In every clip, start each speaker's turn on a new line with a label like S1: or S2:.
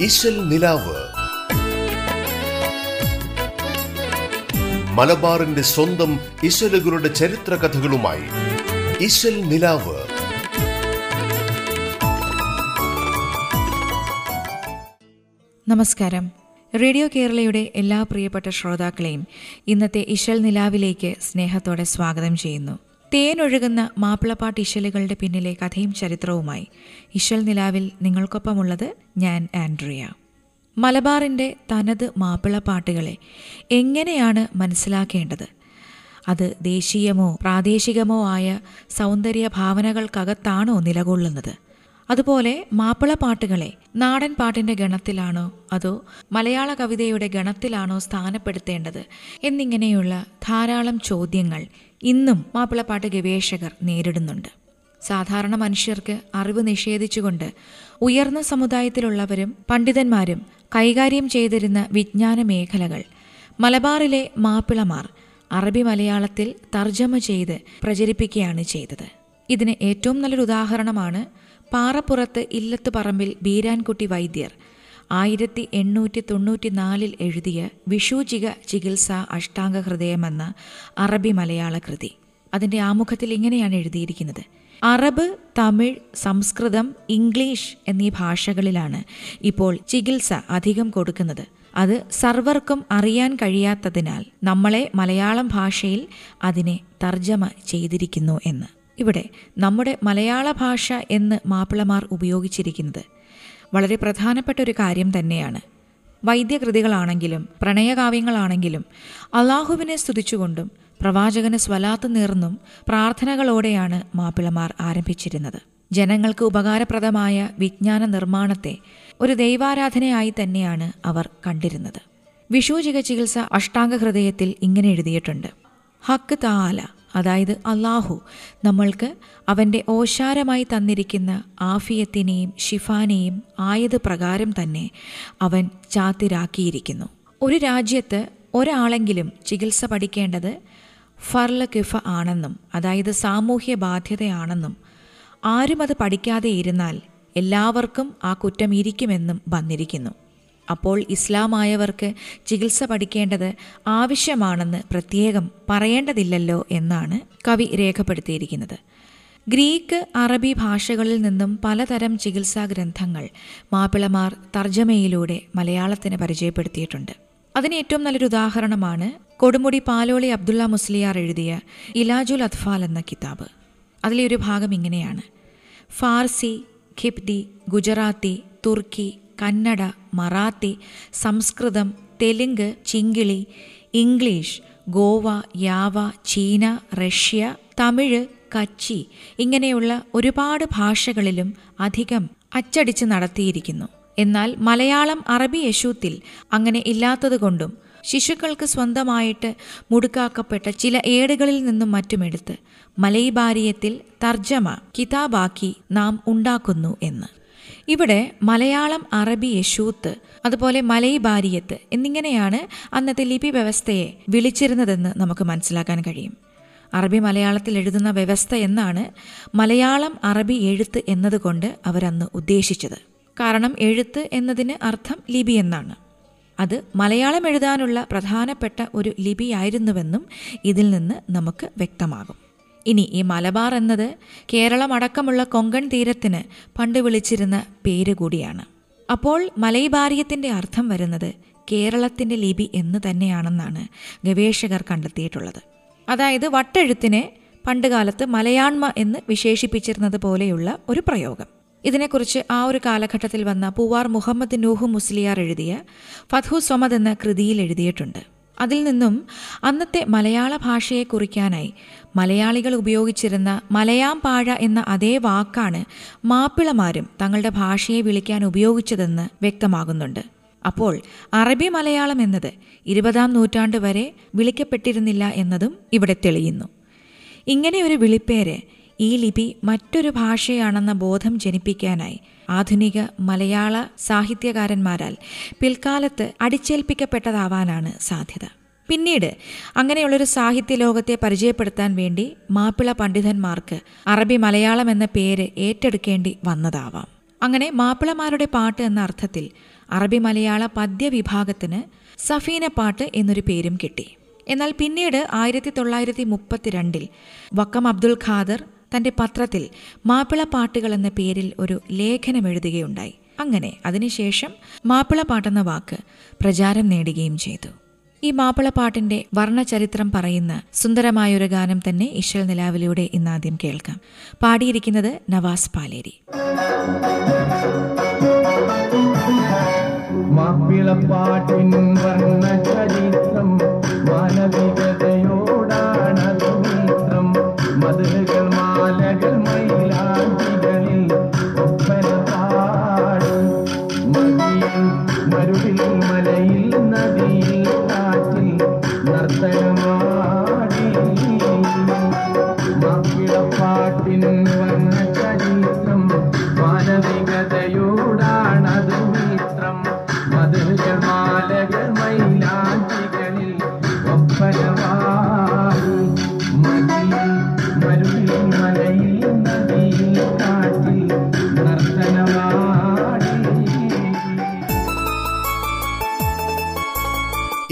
S1: ഇശൽ മലബാറിന്റെ സ്വന്തം ഇശലുകളുടെ ചരിത്ര കഥകളുമായി ഇശൽ
S2: നമസ്കാരം. റേഡിയോ കേരളയുടെ എല്ലാ പ്രിയപ്പെട്ട ശ്രോതാക്കളെയും ഇന്നത്തെ ഇശൽ നിലാവിലേക്ക് സ്നേഹത്തോടെ സ്വാഗതം ചെയ്യുന്നു. തേനൊഴുകുന്ന മാപ്പിളപ്പാട്ട് ഇശലുകളുടെ പിന്നിലെ കഥയും ചരിത്രവുമായി ഇശൽ നിലാവിൽ നിങ്ങൾക്കൊപ്പമുള്ളത് ഞാൻ ആൻഡ്രിയ. മലബാറിന്റെ തനത് മാപ്പിളപ്പാട്ടുകളെ എങ്ങനെയാണ് മനസ്സിലാക്കേണ്ടത്? അത് ദേശീയമോ പ്രാദേശികമോ ആയ സൗന്ദര്യ ഭാവനകൾക്കകത്താണോ നിലകൊള്ളുന്നത്? അതുപോലെ മാപ്പിള പാട്ടുകളെ നാടൻ പാട്ടിന്റെ ഗണത്തിലാണോ അതോ മലയാള കവിതയുടെ ഗണത്തിലാണോ സ്ഥാനപ്പെടുത്തേണ്ടത് എന്നിങ്ങനെയുള്ള ധാരാളം ചോദ്യങ്ങൾ ഇന്നും മാപ്പിളപ്പാട്ട് ഗവേഷകർ നേരിടുന്നുണ്ട്. സാധാരണ മനുഷ്യർക്ക് അറിവ് നിഷേധിച്ചുകൊണ്ട് ഉയർന്ന സമുദായത്തിലുള്ളവരും പണ്ഡിതന്മാരും കൈകാര്യം ചെയ്തിരുന്ന വിജ്ഞാന മേഖലകൾ മലബാറിലെ മാപ്പിളമാർ അറബി മലയാളത്തിൽ തർജമ ചെയ്ത് പ്രചരിപ്പിക്കുകയാണ് ചെയ്തത്. ഇതിന് ഏറ്റവും നല്ലൊരു ഉദാഹരണമാണ് പാറപ്പുറത്ത് ഇല്ലത്ത് പറമ്പിൽ ബീരാൻകുട്ടി വൈദ്യർ ആയിരത്തി എണ്ണൂറ്റി തൊണ്ണൂറ്റി നാലിൽ എഴുതിയ വിഷൂചിക ചികിത്സ അഷ്ടാംഗ ഹൃദയമെന്ന അറബി മലയാള കൃതി അതിന്റെ ആമുഖത്തിൽ ഇങ്ങനെയാണ് എഴുതിയിരിക്കുന്നത്. അറബ് തമിഴ് സംസ്കൃതം ഇംഗ്ലീഷ് എന്നീ ഭാഷകളിലാണ് ഇപ്പോൾ ചികിത്സ അധികം കൊടുക്കുന്നത്. അത് സർവർക്കും അറിയാൻ കഴിയാത്തതിനാൽ നമ്മളെ മലയാളം ഭാഷയിൽ അതിനെ തർജമ ചെയ്തിരിക്കുന്നു എന്ന്. ഇവിടെ നമ്മുടെ മലയാള ഭാഷ എന്ന് മാപ്പിളമാർ ഉപയോഗിച്ചിരിക്കുന്നത് വളരെ പ്രധാനപ്പെട്ട ഒരു കാര്യം തന്നെയാണ്. വൈദ്യകൃതികളാണെങ്കിലും പ്രണയകാവ്യങ്ങളാണെങ്കിലും അള്ളാഹുവിനെ സ്തുതിച്ചുകൊണ്ടും പ്രവാചകന് സ്വലാത്ത് നേർന്നും പ്രാർത്ഥനകളോടെയാണ് മാപ്പിളമാർ ആരംഭിച്ചിരുന്നത്. ജനങ്ങൾക്ക് ഉപകാരപ്രദമായ വിജ്ഞാന നിർമ്മാണത്തെ ഒരു ദൈവാരാധനയായി തന്നെയാണ് അവർ കണ്ടിരുന്നത്. വിഷൂചിക ചികിത്സ അഷ്ടാംഗ ഹൃദയത്തിൽ ഇങ്ങനെ എഴുതിയിട്ടുണ്ട്. ഹക്ക് താല. അതായത് അള്ളാഹു നമ്മൾക്ക് അവന്റെ ഓശാരമായി തന്നിരിക്കുന്ന ആഫിയത്തിനെയും ഷിഫാനെയും ആയത് പ്രകാരം തന്നെ അവൻ ചാത്തിരാക്കിയിരിക്കുന്നു. ഒരു രാജ്യത്ത് ഒരാളെങ്കിലും ചികിത്സ പഠിക്കേണ്ടത് ഫർല കിഫ ആണെന്നും അതായത് സാമൂഹ്യ ബാധ്യതയാണെന്നും ആരും അത് പഠിക്കാതെ ഇരുന്നാൽ എല്ലാവർക്കും ആ കുറ്റം ഇരിക്കുമെന്നും വന്നിരിക്കുന്നു. അപ്പോൾ ഇസ്ലാമായവർക്ക് ചികിത്സ പഠിക്കേണ്ടത് ആവശ്യമാണെന്ന് പ്രത്യേകം പറയേണ്ടതില്ലല്ലോ എന്നാണ് കവി രേഖപ്പെടുത്തിയിരിക്കുന്നത്. ഗ്രീക്ക് അറബി ഭാഷകളിൽ നിന്നും പലതരം ചികിത്സാ ഗ്രന്ഥങ്ങൾ മാപ്പിളമാർ തർജമയിലൂടെ മലയാളത്തിന് പരിചയപ്പെടുത്തിയിട്ടുണ്ട്. അതിന് ഏറ്റവും നല്ലൊരു ഉദാഹരണമാണ് കൊടുമുടി പാലോളി അബ്ദുള്ള മുസ്ലിയാർ എഴുതിയ ഇലാജുൽ അത്ഫാൽ എന്ന കിതാബ്. അതിലെ ഒരു ഭാഗം ഇങ്ങനെയാണ്. ഫാർസി ഖിബ്ദി ഗുജറാത്തി തുർക്കി കന്നഡ മറാത്തി സംസ്കൃതം തെലുങ്ക് ചിങ്കിളി ഇംഗ്ലീഷ് ഗോവ യാവ ചീന റഷ്യ തമിഴ് കച്ചി ഇങ്ങനെയുള്ള ഒരുപാട് ഭാഷകളിലും അധികം അച്ചടിച്ച് നടത്തിയിരിക്കുന്നു. എന്നാൽ മലയാളം അറബി യശൂത്തിൽ അങ്ങനെ ഇല്ലാത്തതുകൊണ്ടും ശിശുക്കൾക്ക് സ്വന്തമായിട്ട് മുടുക്കാക്കപ്പെട്ട ചില ഏടുകളിൽ നിന്നും മറ്റുമെടുത്ത് മലൈബാരിയത്തിൽ തർജമ കിതാബാക്കി നാം ഉണ്ടാക്കുന്നു എന്ന്. ഇവിടെ മലയാളം അറബി യശൂത്ത് അതുപോലെ മലൈബാരിയത്ത് എന്നിങ്ങനെയാണ് അന്നത്തെ ലിപി വ്യവസ്ഥയെ വിളിച്ചിരുന്നതെന്ന് നമുക്ക് മനസ്സിലാക്കാൻ കഴിയും. അറബി മലയാളത്തിൽ എഴുതുന്ന വ്യവസ്ഥ എന്നാണ് മലയാളം അറബി എഴുത്ത് എന്നതുകൊണ്ട് അവരന്ന് ഉദ്ദേശിച്ചത്. കാരണം എഴുത്ത് എന്നതിന് അർത്ഥം ലിപി എന്നാണ്. അത് മലയാളം എഴുതാനുള്ള പ്രധാനപ്പെട്ട ഒരു ലിപിയായിരുന്നുവെന്നും ഇതിൽ നിന്ന് നമുക്ക് വ്യക്തമാകും. ഇനി ഈ മലബാർ എന്നത് കേരളം അടക്കമുള്ള കൊങ്കൺ തീരത്തിന് പണ്ട് വിളിച്ചിരുന്ന പേര് കൂടിയാണ്. അപ്പോൾ മലൈബാരിയത്തിന്റെ അർത്ഥം വരുന്നത് കേരളത്തിന്റെ ലിപി എന്ന് തന്നെയാണെന്നാണ് ഗവേഷകർ കണ്ടെത്തിയിട്ടുള്ളത്. അതായത് വട്ടെഴുത്തിനെ പണ്ടുകാലത്ത് മലയാണ്മ എന്ന് വിശേഷിപ്പിച്ചിരുന്നത് പോലെയുള്ള ഒരു പ്രയോഗം. ഇതിനെക്കുറിച്ച് ആ ഒരു കാലഘട്ടത്തിൽ വന്ന പൂവാർ മുഹമ്മദ് നൂഹു മുസ്ലിയാർ എഴുതിയ ഫത്ഹു സ്വമദ് എന്ന കൃതിയിൽ എഴുതിയിട്ടുണ്ട്. അതിൽ നിന്നും അന്നത്തെ മലയാള ഭാഷയെ കുറിക്കാനായി മലയാളികൾ ഉപയോഗിച്ചിരുന്ന മലയാം പാഴ എന്ന അതേ വാക്കാണ് മാപ്പിളമാരും തങ്ങളുടെ ഭാഷയെ വിളിക്കാൻ ഉപയോഗിച്ചതെന്ന് വ്യക്തമാകുന്നുണ്ട്. അപ്പോൾ അറബി മലയാളം എന്നത് ഇരുപതാം നൂറ്റാണ്ട് വരെ വിളിക്കപ്പെട്ടിരുന്നില്ല എന്നതും ഇവിടെ തെളിയുന്നു. ഇങ്ങനെ ഒരു വിളിപ്പേര് ഈ ലിപി മറ്റൊരു ഭാഷയാണെന്ന ബോധം ജനിപ്പിക്കാനായി ആധുനിക മലയാള സാഹിത്യകാരന്മാരാൽ പിൽക്കാലത്ത് അടിച്ചേൽപ്പിക്കപ്പെട്ടതാവാനാണ് സാധ്യത. പിന്നീട് അങ്ങനെയുള്ളൊരു സാഹിത്യ ലോകത്തെ പരിചയപ്പെടുത്താൻ വേണ്ടി മാപ്പിള പണ്ഡിതന്മാർക്ക് അറബി മലയാളം എന്ന പേര് ഏറ്റെടുക്കേണ്ടി വന്നതാവാം. അങ്ങനെ മാപ്പിളമാരുടെ പാട്ട് എന്ന അർത്ഥത്തിൽ അറബി മലയാള പദ്യ വിഭാഗത്തിന് സഫീന പാട്ട് എന്നൊരു പേരും കിട്ടി. എന്നാൽ പിന്നീട് ആയിരത്തി തൊള്ളായിരത്തി മുപ്പത്തിരണ്ടിൽ വക്കം അബ്ദുൽ ഖാദർ തന്റെ പത്രത്തിൽ മാപ്പിള പാട്ടുകൾ എന്ന പേരിൽ ഒരു ലേഖനം എഴുതുകയുണ്ടായി. അങ്ങനെ അതിനുശേഷം മാപ്പിള പാട്ടെന്ന വാക്ക് പ്രചാരം നേടുകയും ചെയ്തു. ഈ മാപ്പിളപ്പാട്ടിന്റെ വർണചരിത്രം പറയുന്ന സുന്ദരമായൊരു ഗാനം തന്നെ ഇശൽ നിലാവിലൂടെ ഇന്നാദ്യം കേൾക്കാം. പാടിയിരിക്കുന്നത് നവാസ് പാലേരി.
S3: മാപ്പിളപ്പാട്ടിൻ വർണ ചരിത്രം മാനവികതയോടാണതു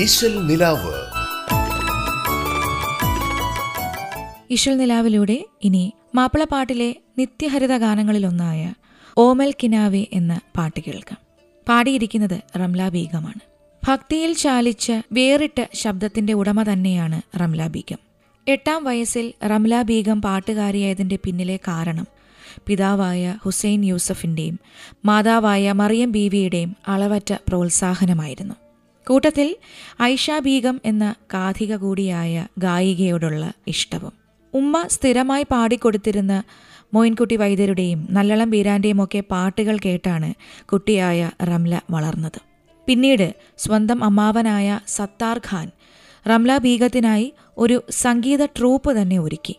S1: ഇശൽ നിലാവ്.
S2: ഇശൽ നിലാവിലൂടെ ഇനി മാപ്പിളപ്പാട്ടിലെ നിത്യഹരിത ഗാനങ്ങളിലൊന്നായ ഓമൽ കിനാവെ എന്ന പാട്ട് കേൾക്കാം. പാടിയിരിക്കുന്നത് റംല ബീഗമാണ്. ഭക്തിയിൽ ചാലിച്ച വേറിട്ട ശബ്ദത്തിന്റെ ഉടമ തന്നെയാണ് റംല ബീഗം. എട്ടാം വയസ്സിൽ റംല ബീഗം പാട്ടുകാരിയായതിന്റെ പിന്നിലെ കാരണം പിതാവായ ഹുസൈൻ യൂസഫിന്റെയും മാതാവായ മറിയം ബീവിയുടെയും അളവറ്റ പ്രോത്സാഹനമായിരുന്നു. കൂട്ടത്തിൽ ഐഷ ബീഗം എന്ന കാഥിക കൂടിയായ ഗായികയോടുള്ള ഇഷ്ടവും. ഉമ്മ സ്ഥിരമായി പാടിക്കൊടുത്തിരുന്ന മോയിൻകുട്ടി വൈദ്യരുടെയും നല്ലളം ബീരാന്റെയും ഒക്കെ പാട്ടുകൾ കേട്ടാണ് കുട്ടിയായ റംല വളർന്നത്. പിന്നീട് സ്വന്തം അമ്മാവനായ സത്താർ ഖാൻ റംല ബീഗത്തിനായി ഒരു സംഗീത ട്രൂപ്പ് തന്നെ ഒരുക്കി.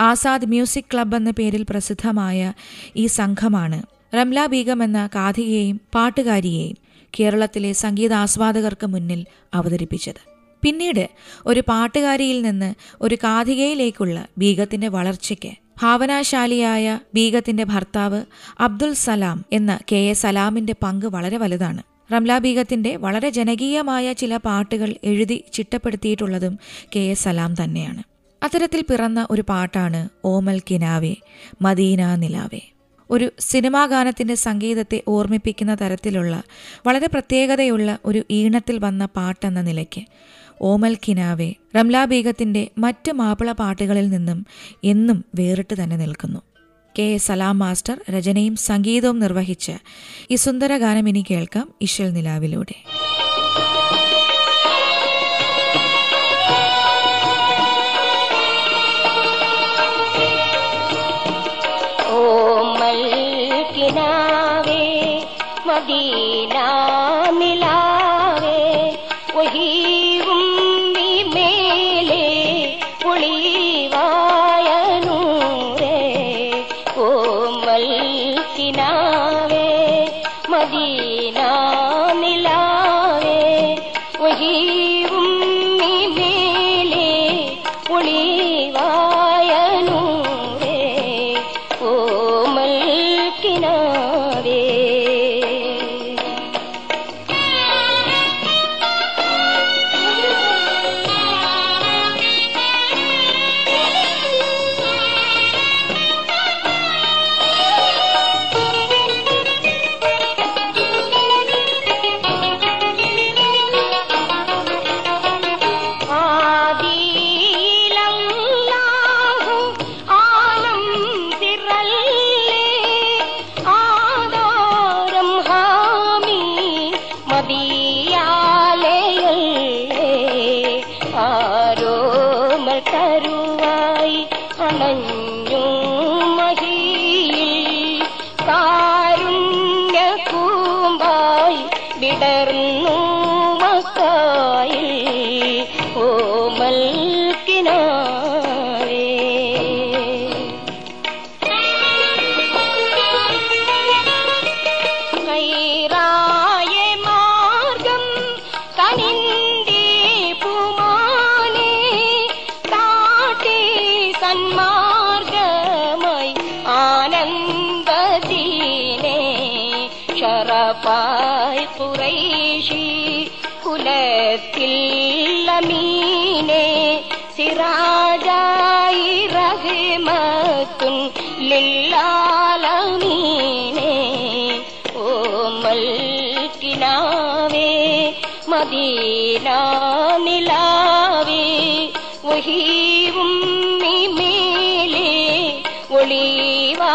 S2: ആസാദ് മ്യൂസിക് ക്ലബ് എന്ന പേരിൽ പ്രസിദ്ധമായ ഈ സംഘമാണ് റംല ബീഗം എന്ന കാഥികയെയും പാട്ടുകാരിയെയും കേരളത്തിലെ സംഗീതാസ്വാദകർക്ക് മുന്നിൽ അവതരിപ്പിച്ചത്. പിന്നീട് ഒരു പാട്ടുകാരിയിൽ നിന്ന് ഒരു കാഥികയിലേക്കുള്ള ബീഗത്തിന്റെ വളർച്ചയ്ക്ക് ഭാവനാശാലിയായ ബീഗത്തിന്റെ ഭർത്താവ് അബ്ദുൽ സലാം എന്ന കെ എ സലാമിന്റെ പങ്ക് വളരെ വലുതാണ്. റംല ബീഗത്തിന്റെ വളരെ ജനകീയമായ ചില പാട്ടുകൾ എഴുതി ചിട്ടപ്പെടുത്തിയിട്ടുള്ളതും കെ എ സലാം തന്നെയാണ്. അത്തരത്തിൽ പിറന്ന ഒരു പാട്ടാണ് ഓമൽ കിനാവെ മദീന നിലാവെ. ഒരു സിനിമാ ഗാനത്തിന്റെ സംഗീതത്തെ ഓർമ്മിപ്പിക്കുന്ന തരത്തിലുള്ള വളരെ പ്രത്യേകതയുള്ള ഒരു ഈണത്തിൽ വന്ന പാട്ടെന്ന നിലയ്ക്ക്. ഓമൽ കിനാവെ റംല ബീഗത്തിന്റെ മറ്റ് മാപ്പിള പാട്ടുകളിൽ നിന്നും എന്നും വേറിട്ട് തന്നെ നിൽക്കുന്നു. കെ. സലാം മാസ്റ്റർ രചനയും സംഗീതവും നിർവഹിച്ച ഈ സുന്ദര ഗാനം ഇനി കേൾക്കാം ഇഷൽ നിലാവിലൂടെ.
S4: किल् मीने सिराजालाल मीने ओ मल्कीनावे मदीना नीला वे वही मिले ओलीवा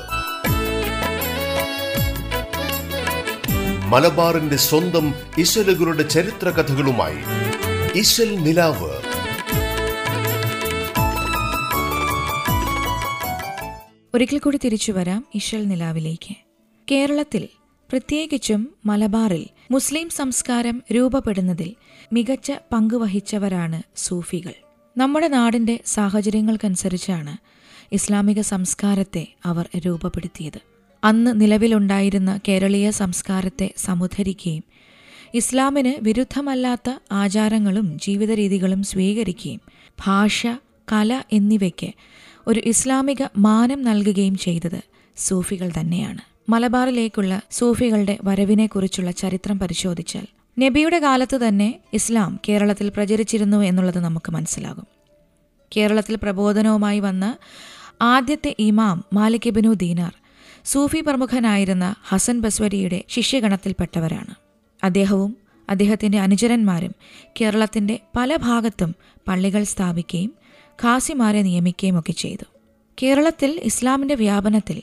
S1: മലബാറിന്റെ സ്വന്തം ഇശലുകളുടെ ചരിത്ര കഥകളുമായി ഇശൽ നിലാവ്.
S2: ഒരിക്കൽ കൂടി തിരിച്ചു വരാം ഇശൽ നിലാവിലേക്ക്. കേരളത്തിൽ പ്രത്യേകിച്ചും മലബാറിൽ മുസ്ലിം സംസ്കാരം രൂപപ്പെടുന്നതിൽ മികച്ച പങ്കുവഹിച്ചവരാണ് സൂഫികൾ. നമ്മുടെ നാടിന്റെ സാഹചര്യങ്ങൾക്കനുസരിച്ചാണ് ഇസ്ലാമിക സംസ്കാരത്തെ അവർ രൂപപ്പെടുത്തിയത്. അന്ന് നിലവിലുണ്ടായിരുന്ന കേരളീയ സംസ്കാരത്തെ സമുദ്ധരിക്കുകയും ഇസ്ലാമിന് വിരുദ്ധമല്ലാത്ത ആചാരങ്ങളും ജീവിതരീതികളും സ്വീകരിക്കുകയും ഭാഷ കല എന്നിവയ്ക്ക് ഒരു ഇസ്ലാമിക മാനം നൽകുകയും ചെയ്തത് സൂഫികൾ തന്നെയാണ്. മലബാറിലേക്കുള്ള സൂഫികളുടെ വരവിനെക്കുറിച്ചുള്ള ചരിത്രം പരിശോധിച്ചാൽ നബിയുടെ കാലത്ത് തന്നെ ഇസ്ലാം കേരളത്തിൽ പ്രചരിച്ചിരുന്നു എന്നുള്ളത് നമുക്ക് മനസ്സിലാകും. കേരളത്തിൽ പ്രബോധനവുമായി വന്ന ആദ്യത്തെ ഇമാം മാലിക് ബിനു ദീനാർ സൂഫി പ്രമുഖനായിരുന്ന ഹസൻ ബസ്വരിയുടെ ശിഷ്യഗണത്തിൽപ്പെട്ടവരാണ്. അദ്ദേഹവും അദ്ദേഹത്തിന്റെ അനുചരന്മാരും കേരളത്തിന്റെ പല ഭാഗത്തും പള്ളികൾ സ്ഥാപിക്കുകയും ഖാസിമാരെ നിയമിക്കുകയും ഒക്കെ ചെയ്തു. കേരളത്തിൽ ഇസ്ലാമിന്റെ വ്യാപനത്തിൽ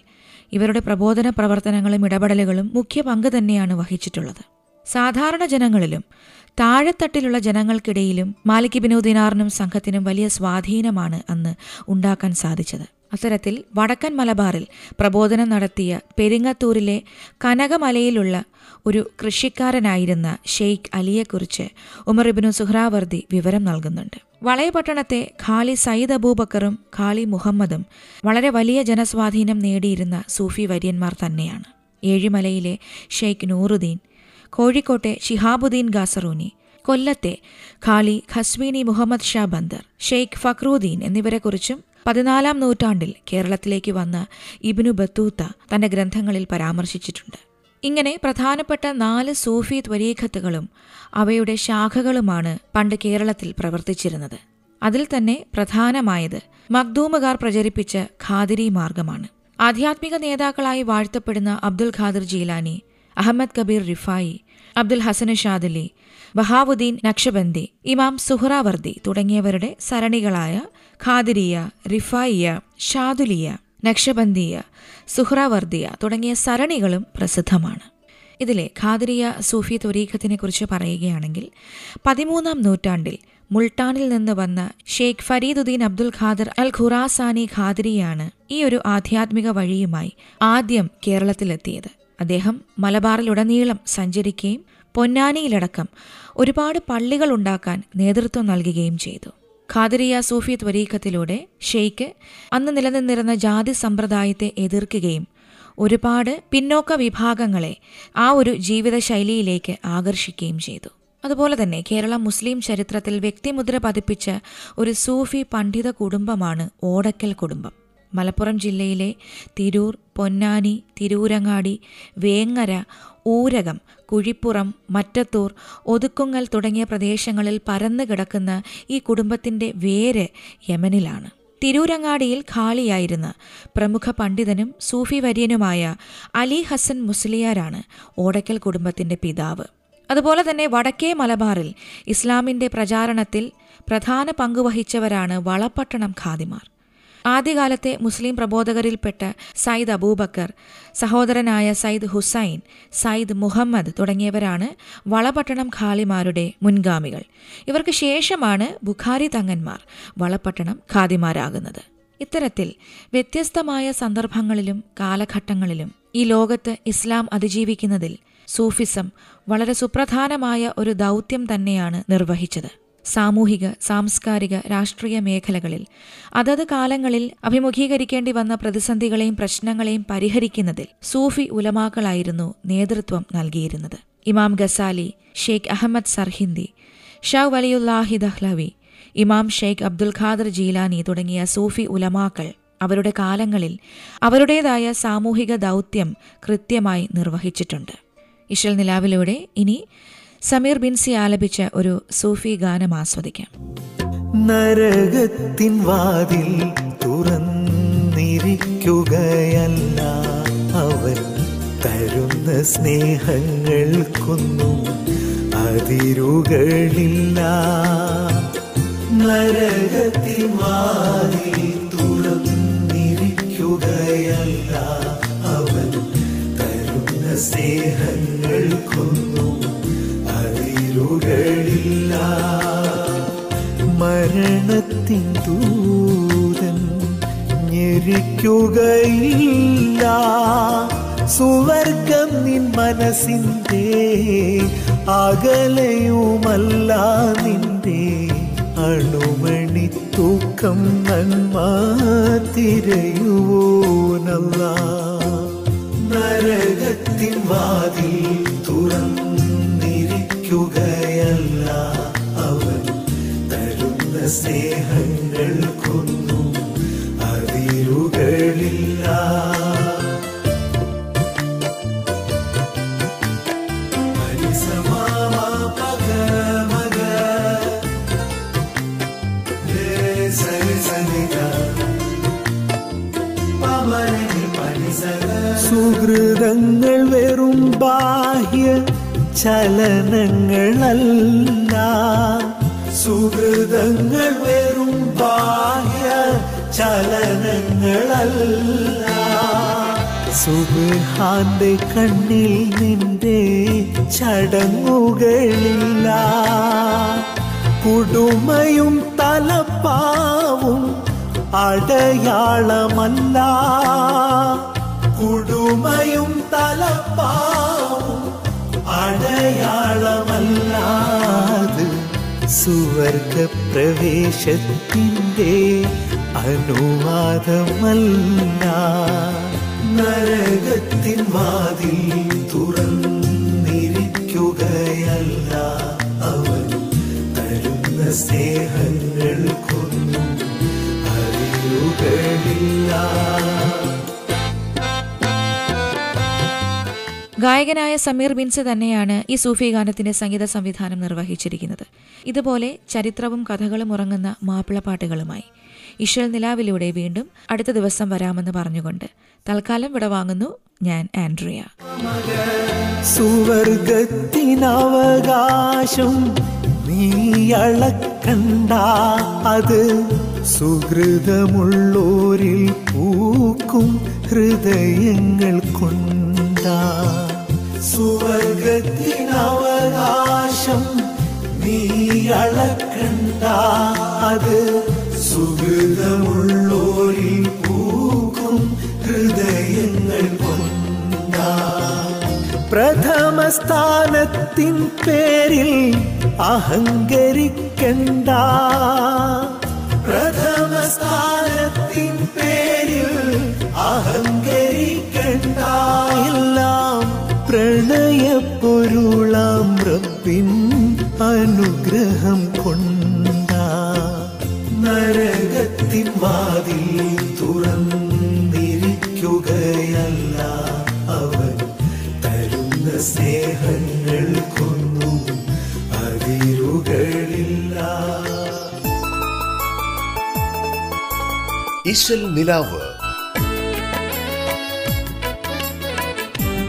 S2: ഇവരുടെ പ്രബോധന പ്രവർത്തനങ്ങളും ഇടപെടലുകളും മുഖ്യ പങ്ക് തന്നെയാണ് വഹിച്ചിട്ടുള്ളത്. സാധാരണ ജനങ്ങളിലും താഴെത്തട്ടിലുള്ള ജനങ്ങൾക്കിടയിലും മാലിക് ബിനു ദിനാറിനും സംഘത്തിനും വലിയ സ്വാധീനമാണ് അന്ന് ഉണ്ടാക്കാൻ സാധിച്ചത്. അത്തരത്തിൽ വടക്കൻ മലബാറിൽ പ്രബോധനം നടത്തിയ പെരിങ്ങത്തൂരിലെ കനകമലയിലുള്ള ഒരു കൃഷിക്കാരനായിരുന്ന ഷെയ്ഖ് അലിയെക്കുറിച്ച് ഉമർ സുഹ്രാവർദി വിവരം നൽകുന്നുണ്ട്. വളയപട്ടണത്തെ ഖാലി സയ്യിദ് അബൂബക്കറും ഖാലി മുഹമ്മദും വളരെ വലിയ ജനസ്വാധീനം നേടിയിരുന്ന സൂഫി വര്യന്മാർ തന്നെയാണ്. ഏഴിമലയിലെ ഷെയ്ഖ് നൂറുദ്ദീൻ കോഴിക്കോട്ടെ ഷിഹാബുദ്ദീൻ ഗാസറൂനി കൊല്ലത്തെ ഖാലി ഖസ്വീനി മുഹമ്മദ് ഷാ ബന്ദർ ഷെയ്ഖ് ഫക്രൂദ്ദീൻ എന്നിവരെക്കുറിച്ചും പതിനാലാം നൂറ്റാണ്ടിൽ കേരളത്തിലേക്ക് വന്ന ഇബിനു ബത്തൂത്ത തന്റെ ഗ്രന്ഥങ്ങളിൽ പരാമർശിച്ചിട്ടുണ്ട്. ഇങ്ങനെ പ്രധാനപ്പെട്ട നാല് സൂഫി ത്വരീഖത്തുകളും അവയുടെ ശാഖകളുമാണ് പണ്ട് കേരളത്തിൽ പ്രവർത്തിച്ചിരുന്നത്. അതിൽ തന്നെ പ്രധാനമായത് മഖ്ദൂമുകാർ പ്രചരിപ്പിച്ച ഖാദിരി മാർഗമാണ്. ആധ്യാത്മിക നേതാക്കളായി വാഴ്ത്തപ്പെടുന്ന Abdul Qadir Jilani Ahmad Kabir Rifai Abdul Hasan Shadhili Bahauddin Naqshbandi Imam Suhrawardi തുടങ്ങിയവരുടെ സരണികളായ ഖാദിരിയ റിഫായിയ ഷാദുലിയ നക്ഷബന്ദിയ സുഹ്രാവർദിയ തുടങ്ങിയ സരണികളും പ്രസിദ്ധമാണ്. ഇതിലെ ഖാദിരിയ സൂഫി ത്വരീഖത്തിനെ കുറിച്ച് പറയുകയാണെങ്കിൽ പതിമൂന്നാം നൂറ്റാണ്ടിൽ മുൾട്ടാനിൽ നിന്ന് വന്ന ഷെയ്ഖ് ഫരീദുദ്ദീൻ അബ്ദുൽ ഖാദർ അൽ ഖുറാസാനി ഖാദിരിയാണ് ഈ ഒരു ആധ്യാത്മിക വഴിയുമായി ആദ്യം കേരളത്തിലെത്തിയത്. അദ്ദേഹം മലബാറിലുടനീളം സഞ്ചരിക്കുകയും പൊന്നാനിയിലടക്കം ഒരുപാട് പള്ളികൾ ഉണ്ടാക്കാൻ നേതൃത്വം നൽകുകയും ചെയ്തു. ഖാദിരിയ സൂഫി ത്വരീഖത്തിലൂടെ ഷെയ്ഖ് അന്ന് നിലനിന്നിരുന്ന ജാതി സമ്പ്രദായത്തെ എതിർക്കുകയും ഒരുപാട് പിന്നോക്ക വിഭാഗങ്ങളെ ആ ഒരു ജീവിതശൈലിയിലേക്ക് ആകർഷിക്കുകയും ചെയ്തു. അതുപോലെ തന്നെ കേരള മുസ്ലിം ചരിത്രത്തിൽ വ്യക്തിമുദ്ര പതിപ്പിച്ച ഒരു സൂഫി പണ്ഡിത കുടുംബമാണ് ഓടക്കൽ കുടുംബം. മലപ്പുറം ജില്ലയിലെ തിരൂർ പൊന്നാനി തിരൂരങ്ങാടി വേങ്ങര ഊരകം കുഴിപ്പുറം മറ്റത്തൂർ ഒതുക്കുങ്ങൽ തുടങ്ങിയ പ്രദേശങ്ങളിൽ പരന്നു കിടക്കുന്ന ഈ കുടുംബത്തിന്റെ വേര് യമനിലാണ്. തിരൂരങ്ങാടിയിൽ ഖാളിയായിരുന്ന പ്രമുഖ പണ്ഡിതനും സൂഫി വര്യനുമായ അലി ഹസൻ മുസ്ലിയാരാണ് ഓടയ്ക്കൽ കുടുംബത്തിന്റെ പിതാവ്. അതുപോലെ തന്നെ വടക്കേ മലബാറിൽ ഇസ്ലാമിന്റെ പ്രചാരണത്തിൽ പ്രധാന പങ്കുവഹിച്ചവരാണ് വളപട്ടണം ഖാദിമാർ. ആദ്യകാലത്തെ മുസ്ലിം പ്രബോധകരിൽപ്പെട്ട സയ്യിദ് അബൂബക്കർ സഹോദരനായ സയ്യിദ് ഹുസൈൻ സയ്യിദ് മുഹമ്മദ് തുടങ്ങിയവരാണ് വളപട്ടണം ഖാലിമാരുടെ മുൻഗാമികൾ. ഇവർക്ക് ശേഷമാണ് ബുഖാരി തങ്ങന്മാർ വളപട്ടണം ഖാദിമാരാകുന്നത്. ഇത്തരത്തിൽ വ്യത്യസ്തമായ സന്ദർഭങ്ങളിലും കാലഘട്ടങ്ങളിലും ഈ ലോകത്ത് ഇസ്ലാം അതിജീവിക്കുന്നതിൽ സൂഫിസം വളരെ സുപ്രധാനമായ ഒരു ദൗത്യം തന്നെയാണ് നിർവഹിച്ചത്. സാമൂഹിക സാംസ്കാരിക രാഷ്ട്രീയ മേഖലകളിൽ. അതത് കാലങ്ങളിൽ അഭിമുഖീകരിക്കേണ്ടി വന്ന പ്രതിസന്ധികളെയും പ്രശ്നങ്ങളെയും പരിഹരിക്കുന്നതിൽ സൂഫി ഉലമാക്കളായിരുന്നു നേതൃത്വം നൽകിയിരുന്നത്. ഇമാം ഗസാലി ഷെയ്ഖ് അഹമ്മദ് സർഹിന്ദി ഷാ വലിയുല്ലാഹി ദഹ്ലവി ഇമാം ഷെയ്ഖ് അബ്ദുൽ ഖാദർ ജീലാനി തുടങ്ങിയ സൂഫി ഉലമാക്കൾ അവരുടെ കാലങ്ങളിൽ അവരുടേതായ സാമൂഹിക ദൗത്യം കൃത്യമായി നിർവഹിച്ചിട്ടുണ്ട്. ഇഷൽ നിലാവിലൂടെ ഇനി സമീർ ബിൻസി ആലപിച്ച ഒരു സൂഫി ഗാനം ആസ്വദിക്കാം.
S5: നരകത്തിൻ വാതിൽ തുറന്നിരിക്കുകയല്ല. അവൻ തരുന്ന സ്നേഹങ്ങൾക്കൊന്നും അതിരുകളില്ല. നരകത്തിൻ വാതിൽ തുറന്നിരിക്കുകയല്ല. അവൻ തരുന്ന സ്നേഹങ്ങൾക്കൊന്നും ദൂതൻ ഞെരിക്കുകയില്ല. സുവർഗം നിൻ മനസ്സിന്റെ അകലയുമല്ല നിന്റെ അണുമണി തൂക്കം നന്മ തിരയുവോനല്ല. നരകത്തിൻ വാതിൽ തരുന്ന സ്നേഹങ്ങൾക്കൊന്നും അതിരുകളില്ല സുഹൃതങ്ങൾ വെറും ബാഹ്യ ചലനങ്ങളല്ല. സുഹൃതങ്ങൾ വെറും ബാഹ്യ ചലനങ്ങളല്ല സുബാന്റെ കണ്ണിൽ നിന്റെ ചടങ്ങുകളില്ല കുടുമയും തലപ്പാവും അടയാളമല്ല കുടുമയും തലപ്പാവും അടയാളമല്ലാത് സുവർഗ പ്രവേശത്തിന്റെ അനുവാദമല്ല. നരകത്തിൻ വാതിൽ തുറന്നിരിക്കുകയല്ല. അവൻ തരുന്ന സ്നേഹങ്ങൾക്കൊന്നും അറിയുകളില്ല.
S2: ഗായകനായ സമീർ ബിൻസ് തന്നെയാണ് ഈ സൂഫി ഗാനത്തിന്റെ സംഗീത സംവിധാനം നിർവഹിച്ചിരിക്കുന്നത്. ഇതുപോലെ ചരിത്രവും കഥകളും ഉറങ്ങുന്ന മാപ്പിളപ്പാട്ടുകളുമായി ഇഷൽ നിലാവിലൂടെ വീണ്ടും അടുത്ത ദിവസം വരാമെന്ന് പറഞ്ഞുകൊണ്ട് തൽക്കാലം വിടവാങ്ങുന്നു ഞാൻ ആൻഡ്രിയ.
S5: നീ അത് സുഹൃതമുള്ളോരിൽ പൂക്കും ഹൃദയങ്ങൾ കൊണ്ട. സുവർഗത്തിനവകാശം നീ അളക്കണ്ട. അത് പൂക്കും ഹൃദയങ്ങൾ കൊണ്ട പ്രഥമ സ്ഥാനത്തിൻ പേരിൽ അഹങ്കരിക്കണ്ട. പ്രഥമ പ്രണയപ്പൊരുളാം റബ്ബിൻ അനുഗ്രഹം കൊണ്ട നരകത്തിൻ വാതിൽ തുറന്നിരിക്കുകയല്ല അവൻ തരുന്ന സ്നേഹങ്ങൾ അതിരുകളില്ല.
S1: ഇശൽ നിലാവ്